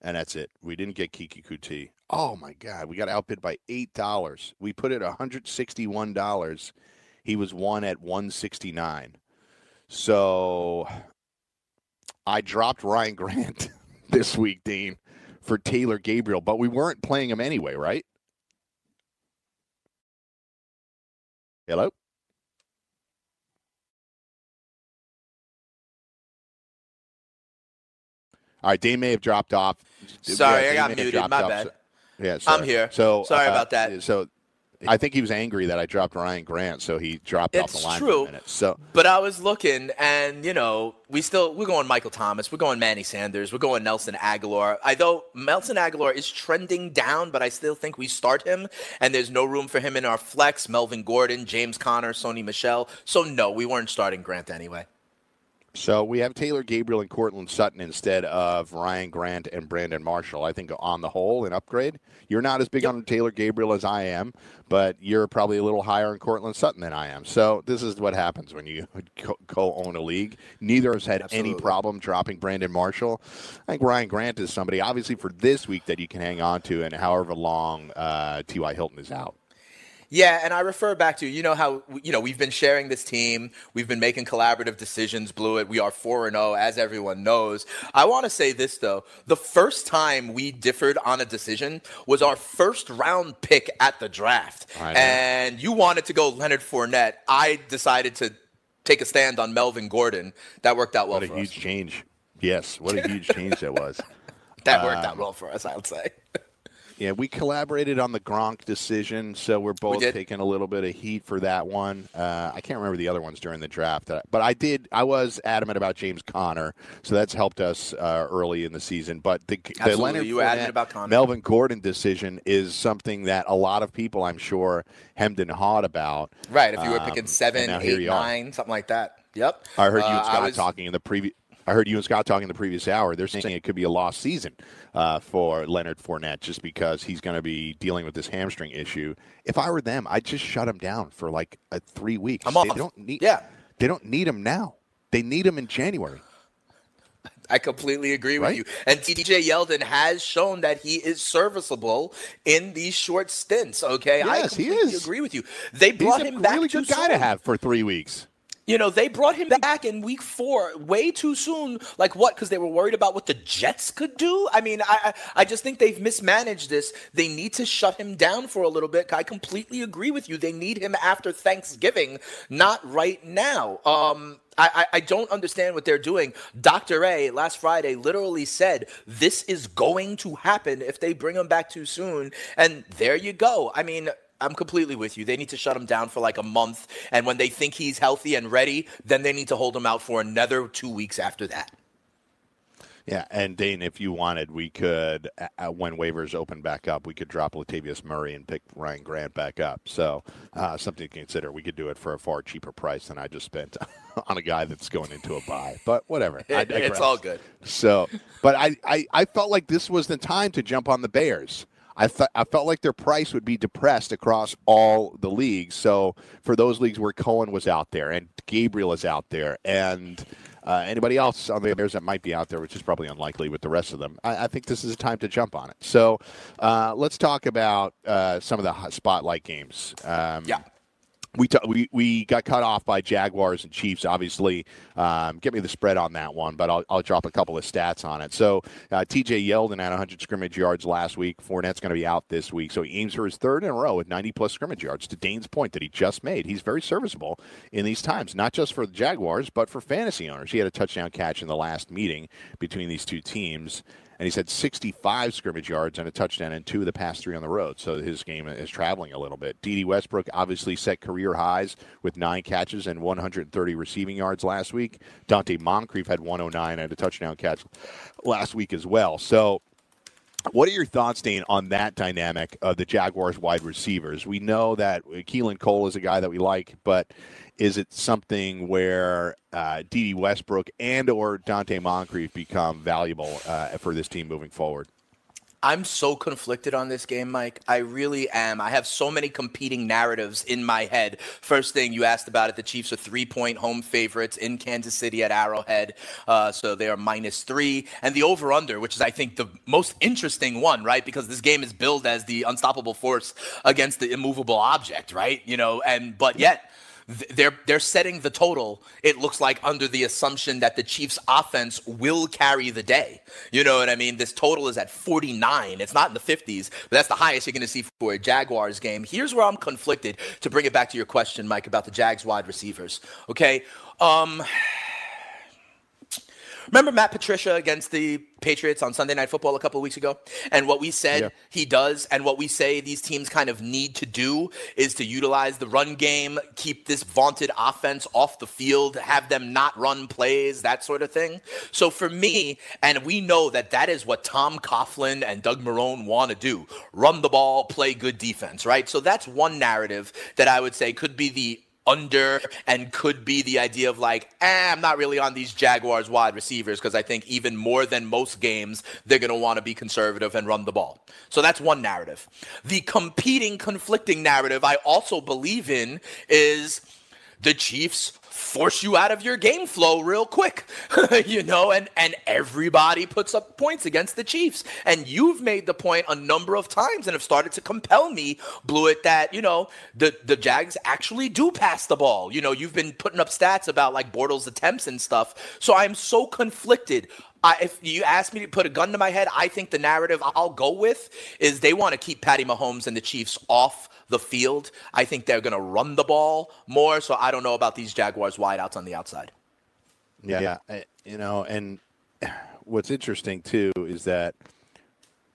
And that's it. We didn't get Keke Coutee. Oh my God, we got outbid by eight dollars. We put it $161. He was one at 169. So I dropped Ryan Grant this week, Dean, for Taylor Gabriel, but we weren't playing him anyway, right? Hello? All right, Dane may have dropped off. Sorry, Yeah, I got muted. My bad. So- yeah, I'm here. So Sorry uh, about that. So I think he was angry that I dropped Ryan Grant, so he dropped off the line true. for a minute. So But I was looking, and you know, we still we're going Michael Thomas, we're going Manny Sanders, we're going Nelson Agholor. I though Nelson Agholor is trending down, but I still think we start him, and there's no room for him in our flex. Melvin Gordon, James Conner, Sony Michel. So no, we weren't starting Grant anyway. So we have Taylor Gabriel and Courtland Sutton instead of Ryan Grant and Brandon Marshall. I think on the whole, an upgrade. You're not as big on Taylor Gabriel as I am, but you're probably a little higher in Courtland Sutton than I am. So this is what happens when you co- co-own a league. Neither has had any problem dropping Brandon Marshall. I think Ryan Grant is somebody, obviously, for this week that you can hang on to, and however long uh, T.Y. Hilton is out. Yeah, and I refer back to you know how you know we've been sharing this team, we've been making collaborative decisions. Blewett. We are four and zero, as everyone knows. I want to say this though: the first time we differed on a decision was our first round pick at the draft, and you wanted to go Leonard Fournette. I decided to take a stand on Melvin Gordon. That worked out well What a huge us. change. Yes, what a huge change that was. That worked Um, out well for us, I would say. Yeah, we collaborated on the Gronk decision, so we're both did. taking a little bit of heat for that one. Uh, I can't remember the other ones during the draft, but I did. I was adamant about James Conner, so that's helped us uh, early in the season. But the, the Leonard you Fournette, about Conner. Melvin Gordon decision is something that a lot of people, I'm sure, hemmed and hawed about. Right, if you were Um, picking seven, eight, are. something like that. Yep. I heard you Uh, Scott was- talking in the previous. I heard you and Scott talking the previous hour. They're saying it could be a lost season uh, for Leonard Fournette just because he's going to be dealing with this hamstring issue. If I were them, I'd just shut him down for like uh, three weeks. I'm They off. don't need. Yeah. They don't need him now. They need him in January. I completely agree with you. And TJ Yeldon has shown that he is serviceable in these short stints. Okay, I Yes, he completely is. agree with you. They He's brought a him back really good guy to have for three weeks. You know, they brought him back in week four way too soon. Like what? Because they were worried about what the Jets could do. I mean, I I just think they've mismanaged this. They need to shut him down for a little bit. I completely agree with you. They need him after Thanksgiving, not right now. Um. I, I I don't understand what they're doing. Dr. A last Friday literally said this is going to happen if they bring him back too soon. And there you go. I mean, I'm completely with you. They need to shut him down for like a month. And when they think he's healthy and ready, then they need to hold him out for another two weeks after that. Yeah, and Dane, if you wanted, we could, uh, when waivers open back up, we could drop Latavius Murray and pick Ryan Grant back up. So, uh, something to consider. We could do it for a far cheaper price than I just spent on a guy that's going into a buy. But whatever. I It's all good. So, but I, I, I felt like this was the time to jump on the Bears. I, th- I felt like their price would be depressed across all the leagues. So for those leagues where Cohen was out there and Gabriel is out there and uh, anybody else on the Bears that might be out there, which is probably unlikely with the rest of them, I, I think this is a time to jump on it. So uh, let's talk about uh, some of the spotlight games. Um, Yeah. We, t- we we got cut off by Jaguars and Chiefs. Obviously, um, get me the spread on that one, but I'll, I'll drop a couple of stats on it. So, uh, T.J. Yeldon had 100 scrimmage yards last week. Fournette's going to be out this week, so he aims for his third in a row with 90 plus scrimmage yards. To Dane's point that he just made, he's very serviceable in these times, not just for the Jaguars, but for fantasy owners. He had a touchdown catch in the last meeting between these two teams and he's had 65 scrimmage yards and a touchdown and two of the past three on the road. So his game is traveling a little bit. Dede Westbrook obviously set career highs with nine catches and 130 receiving yards last week. Donte Moncrief had 109 and a touchdown catch last week as well. So what are your thoughts, Dane, on that dynamic of the Jaguars wide receivers? We know that Keelan Cole is a guy that we like, but is it something where uh, Dede Westbrook and or Donte Moncrief become valuable uh, for this team moving forward? I'm so conflicted on this game, Mike. I really am. I have so many competing narratives in my head. First thing you asked about it, the Chiefs are three point home favorites in Kansas City at Arrowhead. Uh, so they are minus three. And the over under, which is, I think, the most interesting one, right? Because this game is billed as the unstoppable force against the immovable object, right? You know, and but yet they're they're setting the total it looks like under the assumption that the Chiefs offense will carry the day. You know what I mean? This total is at 49. It's not in the 50s, but that's the highest you're going to see for a Jaguars game. Here's where I'm conflicted to bring it back to your question Mike about the Jags wide receivers. Okay? Um Remember Matt Patricia against the Patriots on Sunday Night Football a couple of weeks ago? And what we said yeah. he does, and what we say these teams kind of need to do is to utilize the run game, keep this vaunted offense off the field, have them not run plays, that sort of thing. So for me, and we know that that is what Tom Coughlin and Doug Marrone want to do run the ball, play good defense, right? So that's one narrative that I would say could be the under and could be the idea of like, eh, I'm not really on these Jaguars wide receivers because I think even more than most games, they're going to want to be conservative and run the ball. So that's one narrative. The competing, conflicting narrative I also believe in is the Chiefs force you out of your game flow real quick, you know, and, and everybody puts up points against the Chiefs. And you've made the point a number of times and have started to compel me, Blewett, that, you know, the, the Jags actually do pass the ball. You know, you've been putting up stats about like Bortles attempts and stuff. So I'm so conflicted. I, if you ask me to put a gun to my head, I think the narrative I'll go with is they want to keep Patty Mahomes and the Chiefs off the field. I think they're going to run the ball more. So I don't know about these Jaguars wideouts on the outside. Yeah, yeah. you know, and what's interesting too is that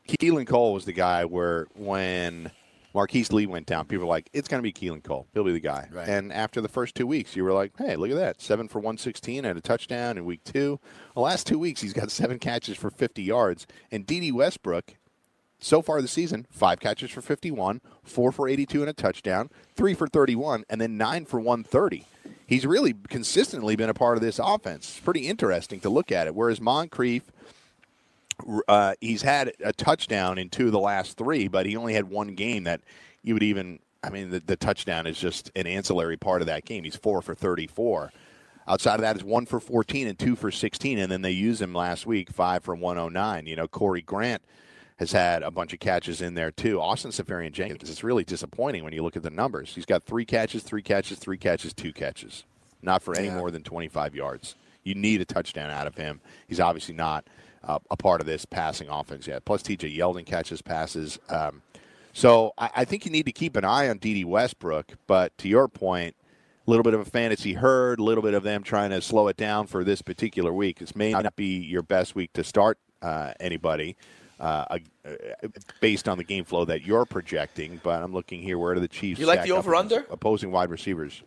Keelan Cole was the guy where when Marquise Lee went down, people were like, it's going to be Keelan Cole. He'll be the guy. Right. And after the first two weeks, you were like, hey, look at that. Seven for 116 and a touchdown in week two. The last two weeks, he's got seven catches for 50 yards. And Dede Westbrook so far this season, five catches for 51, four for 82 and a touchdown, three for 31, and then nine for 130. He's really consistently been a part of this offense. It's pretty interesting to look at it. Whereas Moncrief, uh, he's had a touchdown in two of the last three, but he only had one game that you would even. I mean, the, the touchdown is just an ancillary part of that game. He's four for 34. Outside of that is one for 14 and two for 16, and then they use him last week, five for 109. You know, Corey Grant has had a bunch of catches in there too. Austin Seferian-Jenkins is really disappointing when you look at the numbers. He's got three catches, three catches, three catches, two catches, not for any yeah. more than 25 yards. You need a touchdown out of him. He's obviously not uh, a part of this passing offense yet. Plus, TJ Yeldon catches passes. Um, so I, I, think you need to keep an eye on Dede Westbrook. But to your point, a little bit of a fantasy herd, a little bit of them trying to slow it down for this particular week. This may not be your best week to start uh, anybody uh, uh, based on the game flow that you're projecting. But I'm looking here. Where do the Chiefs? You like the over under opposing wide receivers?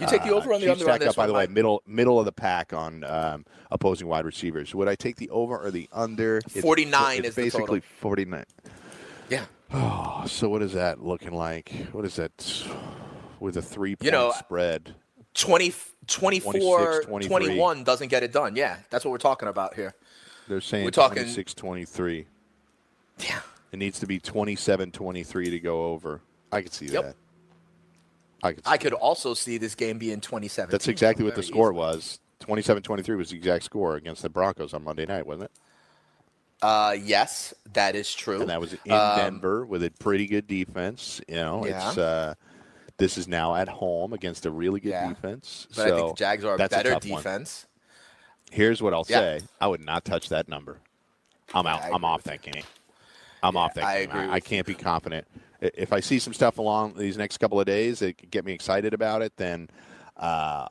You take the over uh, on the under stack on up, by the way, middle middle of the pack on um, opposing wide receivers. Would I take the over or the under? Forty nine is basically forty nine. Yeah. Oh, so what is that looking like? What is that with a three point you know, spread? 20, 24, 21 doesn't get it done. Yeah, that's what we're talking about here. They're saying we're talking 26 23. Yeah. It needs to be 27-23 to go over. I could see yep. that. I could. I could also see this game being 27. That's exactly what the score easily. was. 27-23 was the exact score against the Broncos on Monday night, wasn't it? Uh, yes, that is true. And that was in um, Denver with a pretty good defense. You know, yeah. it's uh, this is now at home against a really good yeah. defense. But so I think the Jags are a better a defense. One. Here's what I'll yeah. say: I would not touch that number. I'm out. I'm off that game. I'm off that. I agree. I, I can't be confident. If I see some stuff along these next couple of days that get me excited about it, then uh,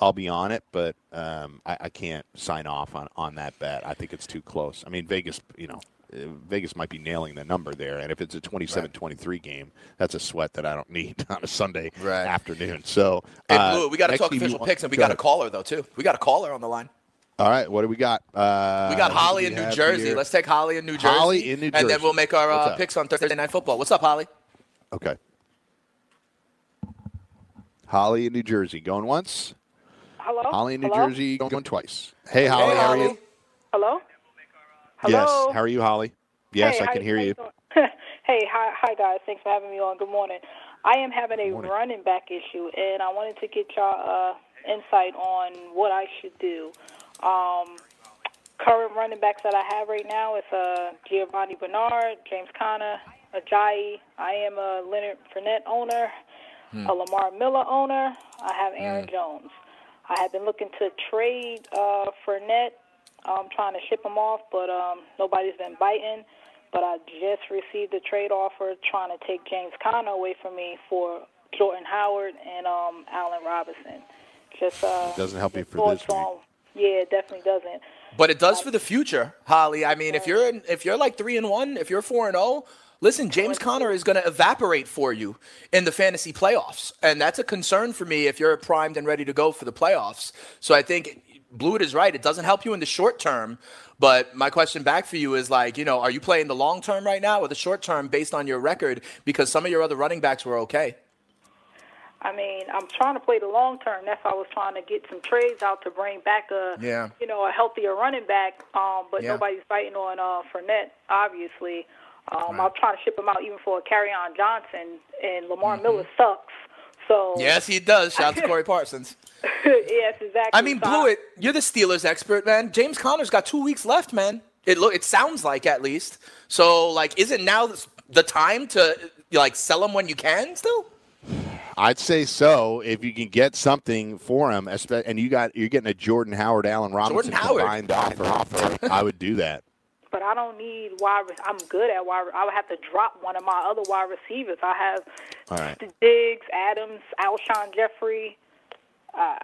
I'll be on it. But um, I, I, can't sign off on, on that bet. I think it's too close. I mean, Vegas, you know, uh, Vegas might be nailing the number there. And if it's a 27-23 game, that's a sweat that I don't need on a Sunday right. afternoon. So, Blue, we got to talk official picks, and we got a caller though too. We got a caller on the line. All right, what do we got? Uh, we got Holly in New Jersey. Here? Let's take Holly in New Jersey. Holly in New Jersey. And then we'll make our uh, picks on Thursday Night Football. What's up, Holly? Okay. Holly in New Jersey. Going once? Hello? Holly in New Hello? Jersey going twice. Hey, Holly, hey, how are you? Hello? Hello? Yes. How are you, Holly? Yes, hey, I how- can hear you. hey, hi, hi guys. Thanks for having me on. Good morning. I am having a running back issue, and I wanted to get y'all uh, insight on what I should do. Um, current running backs that I have right now is uh, Giovani Bernard, James Conner, Ajayi. I am a Leonard Fournette owner, a Lamar Miller owner. I have Aaron Jones. I have been looking to trade uh, Fournette. I'm trying to ship him off, but um, nobody's been biting. But I just received a trade offer trying to take James Conner away from me for Jordan Howard and um, Allen Robinson. Just uh, it Doesn't help you just for this week. on- Yeah, it definitely doesn't. But it does for the future, Holly. I mean, if you're in, if you're like three and one, if you're four and zero, listen, James Conner is going to evaporate for you in the fantasy playoffs, and that's a concern for me if you're primed and ready to go for the playoffs. So I think Blewett is right. It doesn't help you in the short term. But my question back for you is like, you know, are you playing the long term right now or the short term based on your record? Because some of your other running backs were okay. I mean, I'm trying to play the long term. That's why I was trying to get some trades out to bring back a, Yeah. you know, a healthier running back. Um, but Yeah. nobody's fighting on uh, Fournette, obviously. Um, I'm trying to ship him out even for a Kerryon Johnson, and Lamar Miller sucks. So Mm-hmm. Yes, he does. Shout out to Corey Parsons. yes, exactly. I mean, So Blewett, you're the Steelers expert, man. James Conner's got two weeks left, man. It look, it sounds like at least. So, like, isn't now the time to like sell him when you can? Still, I'd say so. If you can get something for him, and you got you're getting a Jordan Howard, Allen Robinson Howard. combined offer, offer, I would do that. But I don't need wide. I'm good at wide. I would have to drop one of my other wide receivers. I have All right. Diggs, Adams, Alshon Jeffery, uh,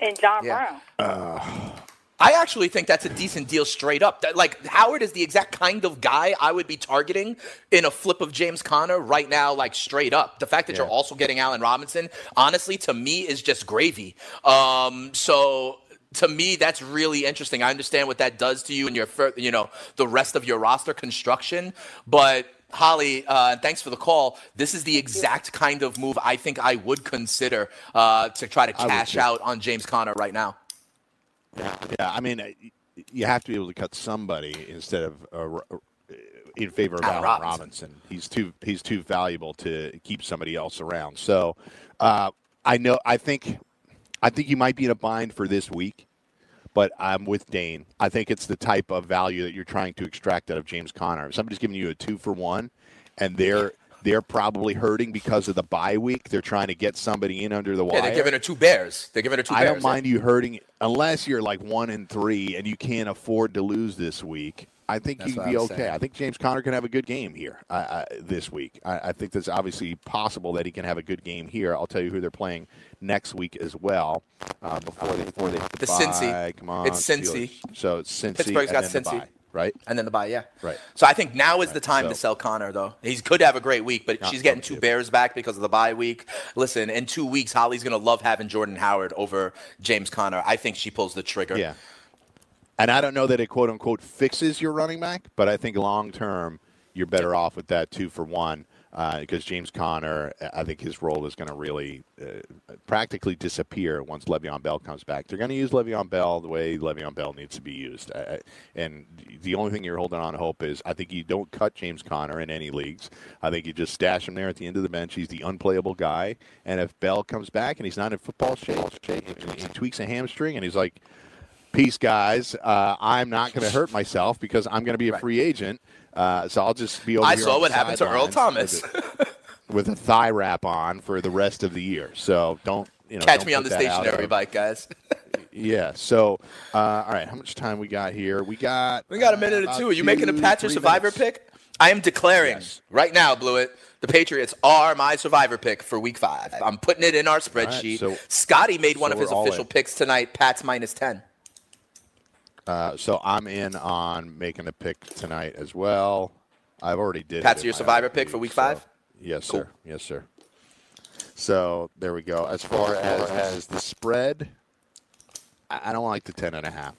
and John Yeah. Brown. I actually think that's a decent deal straight up. That, like Howard is the exact kind of guy I would be targeting in a flip of James Conner right now, like straight up. The fact that you're also getting Allen Robinson, honestly, to me is just gravy. Um, so to me, that's really interesting. I understand what that does to you and your, you know, the rest of your roster construction, but. Holly, uh, thanks for the call. This is the exact kind of move I think I would consider uh, to try to cash out on James Conner right now. Yeah, I mean, uh, you have to be able to cut somebody instead of uh, uh, in favor of Allen Allen Robinson. Robinson. He's too he's too valuable to keep somebody else around. So uh, I know I think I think you might be in a bind for this week, but I'm with Dane. I think it's the type of value that you're trying to extract out of James Conner. If somebody's giving you a two for one, and they're they're probably hurting because of the bye week. They're trying to get somebody in under the wire. Yeah, they're giving her two bears. They're giving her two I bears. don't mind you hurting unless you're like one and three and you can't afford to lose this week. I think That's you'd be okay. saying. I think James Conner can have a good game here uh, uh, this week. I, I think that's obviously possible that he can have a good game here. I'll tell you who they're playing next week as well. Uh, before they before they The bye. Cincy. Come on, It's Cincy. Steelers. So it's Cincy. Pittsburgh's got Cincy. Right? And then the bye, yeah. Right. So I think now is the time to sell Conner, though. He could have a great week, but Not she's getting two good. bears back because of the bye week. Listen, in two weeks, Holly's going to love having Jordan Howard over James Conner. I think she pulls the trigger. Yeah. And I don't know that it quote unquote fixes your running back, but I think long term you're better off with that two for one because James Conner, I think his role is going to really uh, practically disappear once Le'Veon Bell comes back. They're going to use Le'Veon Bell the way Le'Veon Bell needs to be used. And the only thing you're holding on hope is I think you don't cut James Conner in any leagues. I think you just stash him there at the end of the bench. He's the unplayable guy. And if Bell comes back and he's not in football shape, and he tweaks a hamstring and he's like, peace, guys. Uh, I'm not going to hurt myself because I'm going to be a free agent. Uh, so I'll just be over here. I saw what happened to Earl Thomas. with a, with a thigh wrap on for the rest of the year. So don't you know? Catch me on the stationary bike, guys. Yeah. So uh, all right, how much time we got here? We got We got a uh, minute or two. Are you making a two, patch or survivor minutes. pick? I am declaring Yes. right now, Blewett, the Patriots are my survivor pick for week five. I'm putting it in our spreadsheet. so- Scotty made one of his official picks tonight. Pat's minus 10. Uh, so I'm in on making a pick tonight as well. I've already did. Pat's your survivor pick for week so- five? Yes, Cool. sir. Yes, sir. So there we go. As far as, as the spread, I I don't like the ten and a half.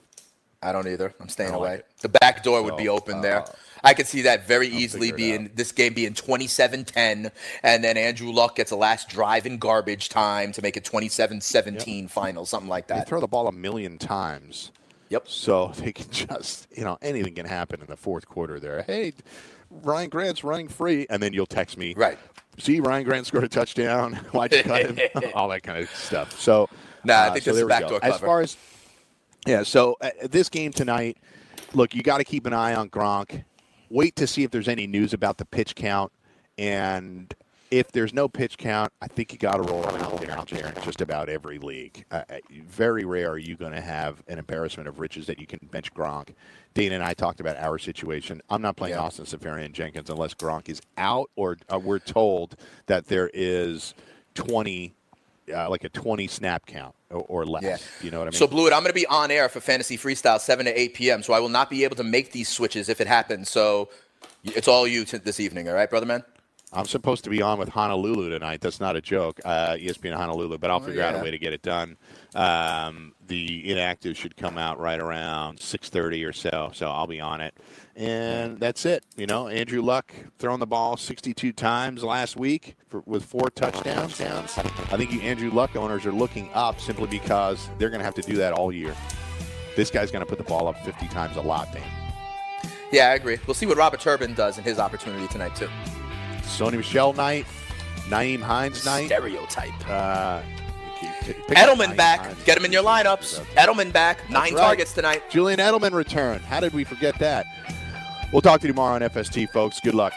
I don't either. I'm staying away. like the back door would So, be open there. uh, I could see that very easily figure it being this game being 27-10, and then Andrew Luck gets a last drive in garbage time to make it 27-17 final, something like They that. throw the ball a million times. Yep. So they can just, you know, anything can happen in the fourth quarter there. Hey, Ryan Grant's running free, and then you'll text me. Right. See, Ryan Grant scored a touchdown. Why'd you cut him? All that kind of stuff. So, Nah, I uh, think so this there is we backdoor go. As far as yeah, so uh, this game tonight, look, you got to keep an eye on Gronk. Wait to see if there's any news about the pitch count, and if there's no pitch count, I think you got to roll out there out there in just about every league. Uh, uh, very rare are you going to have an embarrassment of riches that you can bench Gronk. Dana and I talked about our situation. I'm not playing Yeah. Austin Seferian-Jenkins unless Gronk is out or uh, we're told that there is 20, uh, like a 20 snap count or, or less. Yeah. You know what I mean? So, Blewett, I'm going to be on air for Fantasy Freestyle 7 to 8 p.m., so I will not be able to make these switches if it happens. So, it's all you t- this evening, all right, brother man? I'm supposed to be on with Honolulu tonight. That's not a joke. Uh, ESPN Honolulu, but I'll figure out a way to get it done. Um, the inactive should come out right around 6:30 or so, so I'll be on it. And that's it. You know, Andrew Luck throwing the ball 62 times last week for, with four touchdowns. I think you Andrew Luck owners are looking up simply because they're going to have to do that all year. This guy's going to put the ball up 50 times a lot, Dan. Yeah, I agree. We'll see what Robert Turbin does in his opportunity tonight, too. Sony Michel night, Nyheim Hines night. Stereotype. Uh, Edelman back. Hines. Get him in your lineups. Edelman back. Nine right. targets tonight. Julian Edelman return. How did we forget that? We'll talk to you tomorrow on FST, folks. Good luck.